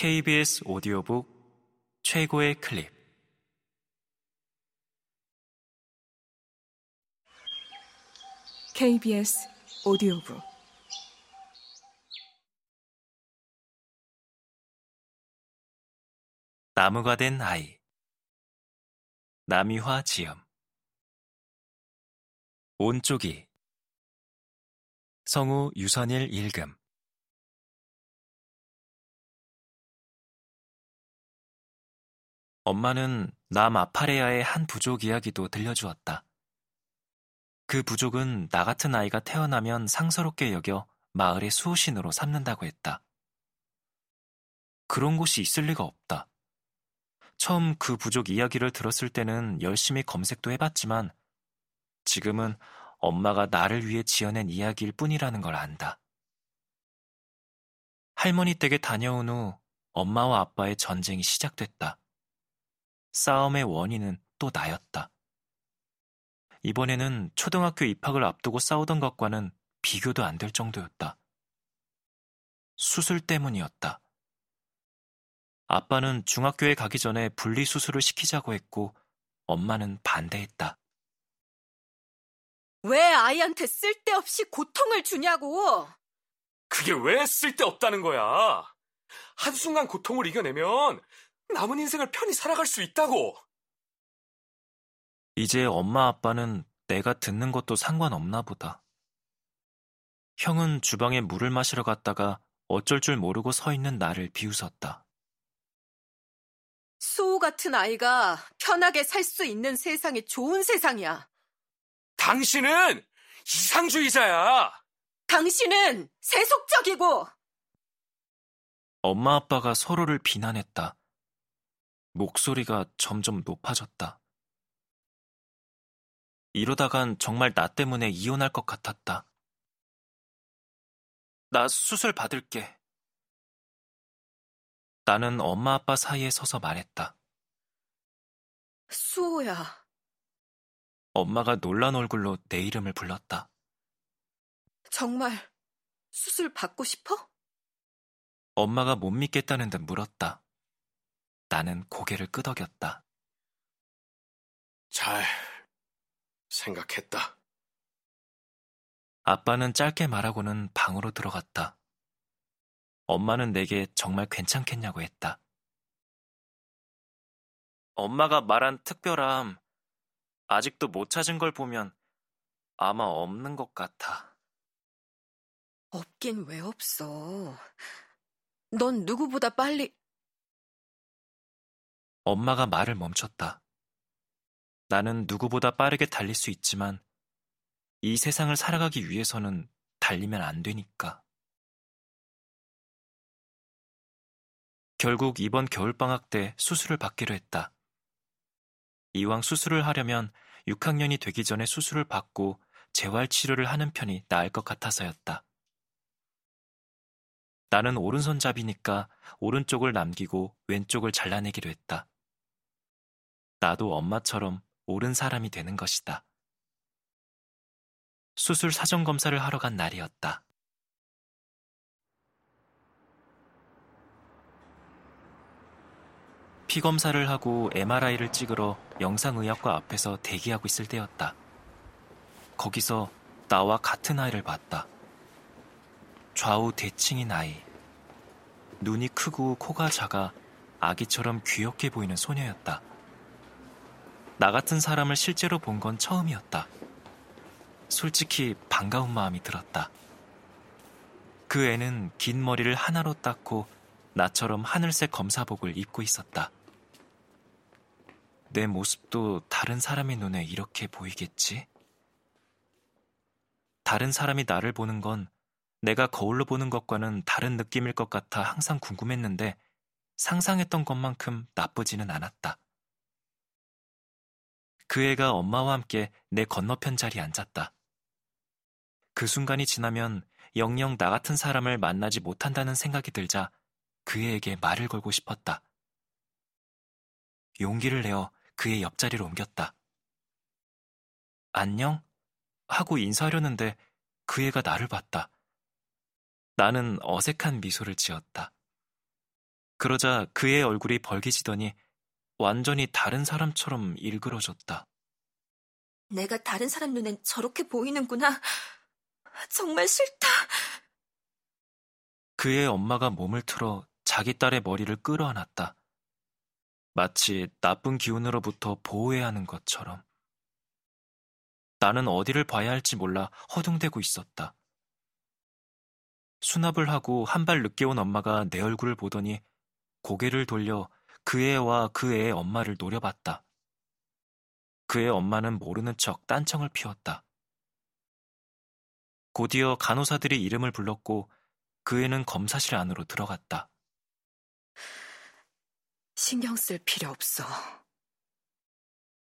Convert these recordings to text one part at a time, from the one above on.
KBS 오디오북 최고의 클립. KBS 오디오북. 나무가 된 아이. 남이화 지음 온쪽이. 성우 유선일 읽음 엄마는 남아파레아의 한 부족 이야기도 들려주었다. 그 부족은 나 같은 아이가 태어나면 상서롭게 여겨 마을의 수호신으로 삼는다고 했다. 그런 곳이 있을 리가 없다. 처음 그 부족 이야기를 들었을 때는 열심히 검색도 해봤지만 지금은 엄마가 나를 위해 지어낸 이야기일 뿐이라는 걸 안다. 할머니 댁에 다녀온 후 엄마와 아빠의 전쟁이 시작됐다. 싸움의 원인은 또 나였다. 이번에는 초등학교 입학을 앞두고 싸우던 것과는 비교도 안 될 정도였다. 수술 때문이었다. 아빠는 중학교에 가기 전에 분리수술을 시키자고 했고, 엄마는 반대했다. 왜 아이한테 쓸데없이 고통을 주냐고! 그게 왜 쓸데없다는 거야? 한순간 고통을 이겨내면 남은 인생을 편히 살아갈 수 있다고! 이제 엄마 아빠는 내가 듣는 것도 상관없나 보다. 형은 주방에 물을 마시러 갔다가 어쩔 줄 모르고 서 있는 나를 비웃었다. 수호 같은 아이가 편하게 살 수 있는 세상이 좋은 세상이야. 당신은 이상주의자야! 당신은 세속적이고! 엄마 아빠가 서로를 비난했다. 목소리가 점점 높아졌다. 이러다간 정말 나 때문에 이혼할 것 같았다. 나 수술 받을게. 나는 엄마 아빠 사이에 서서 말했다. 수호야. 엄마가 놀란 얼굴로 내 이름을 불렀다. 정말 수술 받고 싶어? 엄마가 못 믿겠다는 듯 물었다. 나는 고개를 끄덕였다. 잘 생각했다. 아빠는 짧게 말하고는 방으로 들어갔다. 엄마는 내게 정말 괜찮겠냐고 했다. 엄마가 말한 특별함, 아직도 못 찾은 걸 보면 아마 없는 것 같아. 없긴 왜 없어. 넌 누구보다 빨리. 엄마가 말을 멈췄다. 나는 누구보다 빠르게 달릴 수 있지만 이 세상을 살아가기 위해서는 달리면 안 되니까. 결국 이번 겨울방학 때 수술을 받기로 했다. 이왕 수술을 하려면 6학년이 되기 전에 수술을 받고 재활치료를 하는 편이 나을 것 같아서였다. 나는 오른손잡이니까 오른쪽을 남기고 왼쪽을 잘라내기로 했다. 나도 엄마처럼 옳은 사람이 되는 것이다. 수술 사전 검사를 하러 간 날이었다. 피 검사를 하고 MRI를 찍으러 영상의학과 앞에서 대기하고 있을 때였다. 거기서 나와 같은 아이를 봤다. 좌우 대칭인 아이. 눈이 크고 코가 작아 아기처럼 귀엽게 보이는 소녀였다. 나 같은 사람을 실제로 본 건 처음이었다. 솔직히 반가운 마음이 들었다. 그 애는 긴 머리를 하나로 닦고 나처럼 하늘색 검사복을 입고 있었다. 내 모습도 다른 사람의 눈에 이렇게 보이겠지? 다른 사람이 나를 보는 건 내가 거울로 보는 것과는 다른 느낌일 것 같아 항상 궁금했는데 상상했던 것만큼 나쁘지는 않았다. 그 애가 엄마와 함께 내 건너편 자리에 앉았다. 그 순간이 지나면 영영 나 같은 사람을 만나지 못한다는 생각이 들자 그 애에게 말을 걸고 싶었다. 용기를 내어 그의 옆자리로 옮겼다. 안녕? 하고 인사하려는데 그 애가 나를 봤다. 나는 어색한 미소를 지었다. 그러자 그의 얼굴이 벌개지더니 완전히 다른 사람처럼 일그러졌다. 내가 다른 사람 눈엔 저렇게 보이는구나. 정말 싫다. 그의 엄마가 몸을 틀어 자기 딸의 머리를 끌어안았다. 마치 나쁜 기운으로부터 보호해야 하는 것처럼. 나는 어디를 봐야 할지 몰라 허둥대고 있었다. 수납을 하고 한 발 늦게 온 엄마가 내 얼굴을 보더니 고개를 돌려 그 애와 그 애의 엄마를 노려봤다. 그의 엄마는 모르는 척 딴청을 피웠다. 곧이어 간호사들이 이름을 불렀고 그 애는 검사실 안으로 들어갔다. 신경 쓸 필요 없어.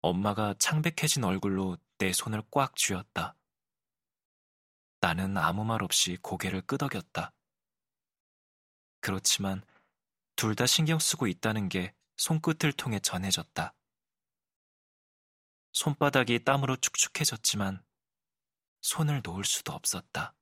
엄마가 창백해진 얼굴로 내 손을 꽉 쥐었다. 나는 아무 말 없이 고개를 끄덕였다. 그렇지만 둘 다 신경 쓰고 있다는 게 손끝을 통해 전해졌다. 손바닥이 땀으로 축축해졌지만 손을 놓을 수도 없었다.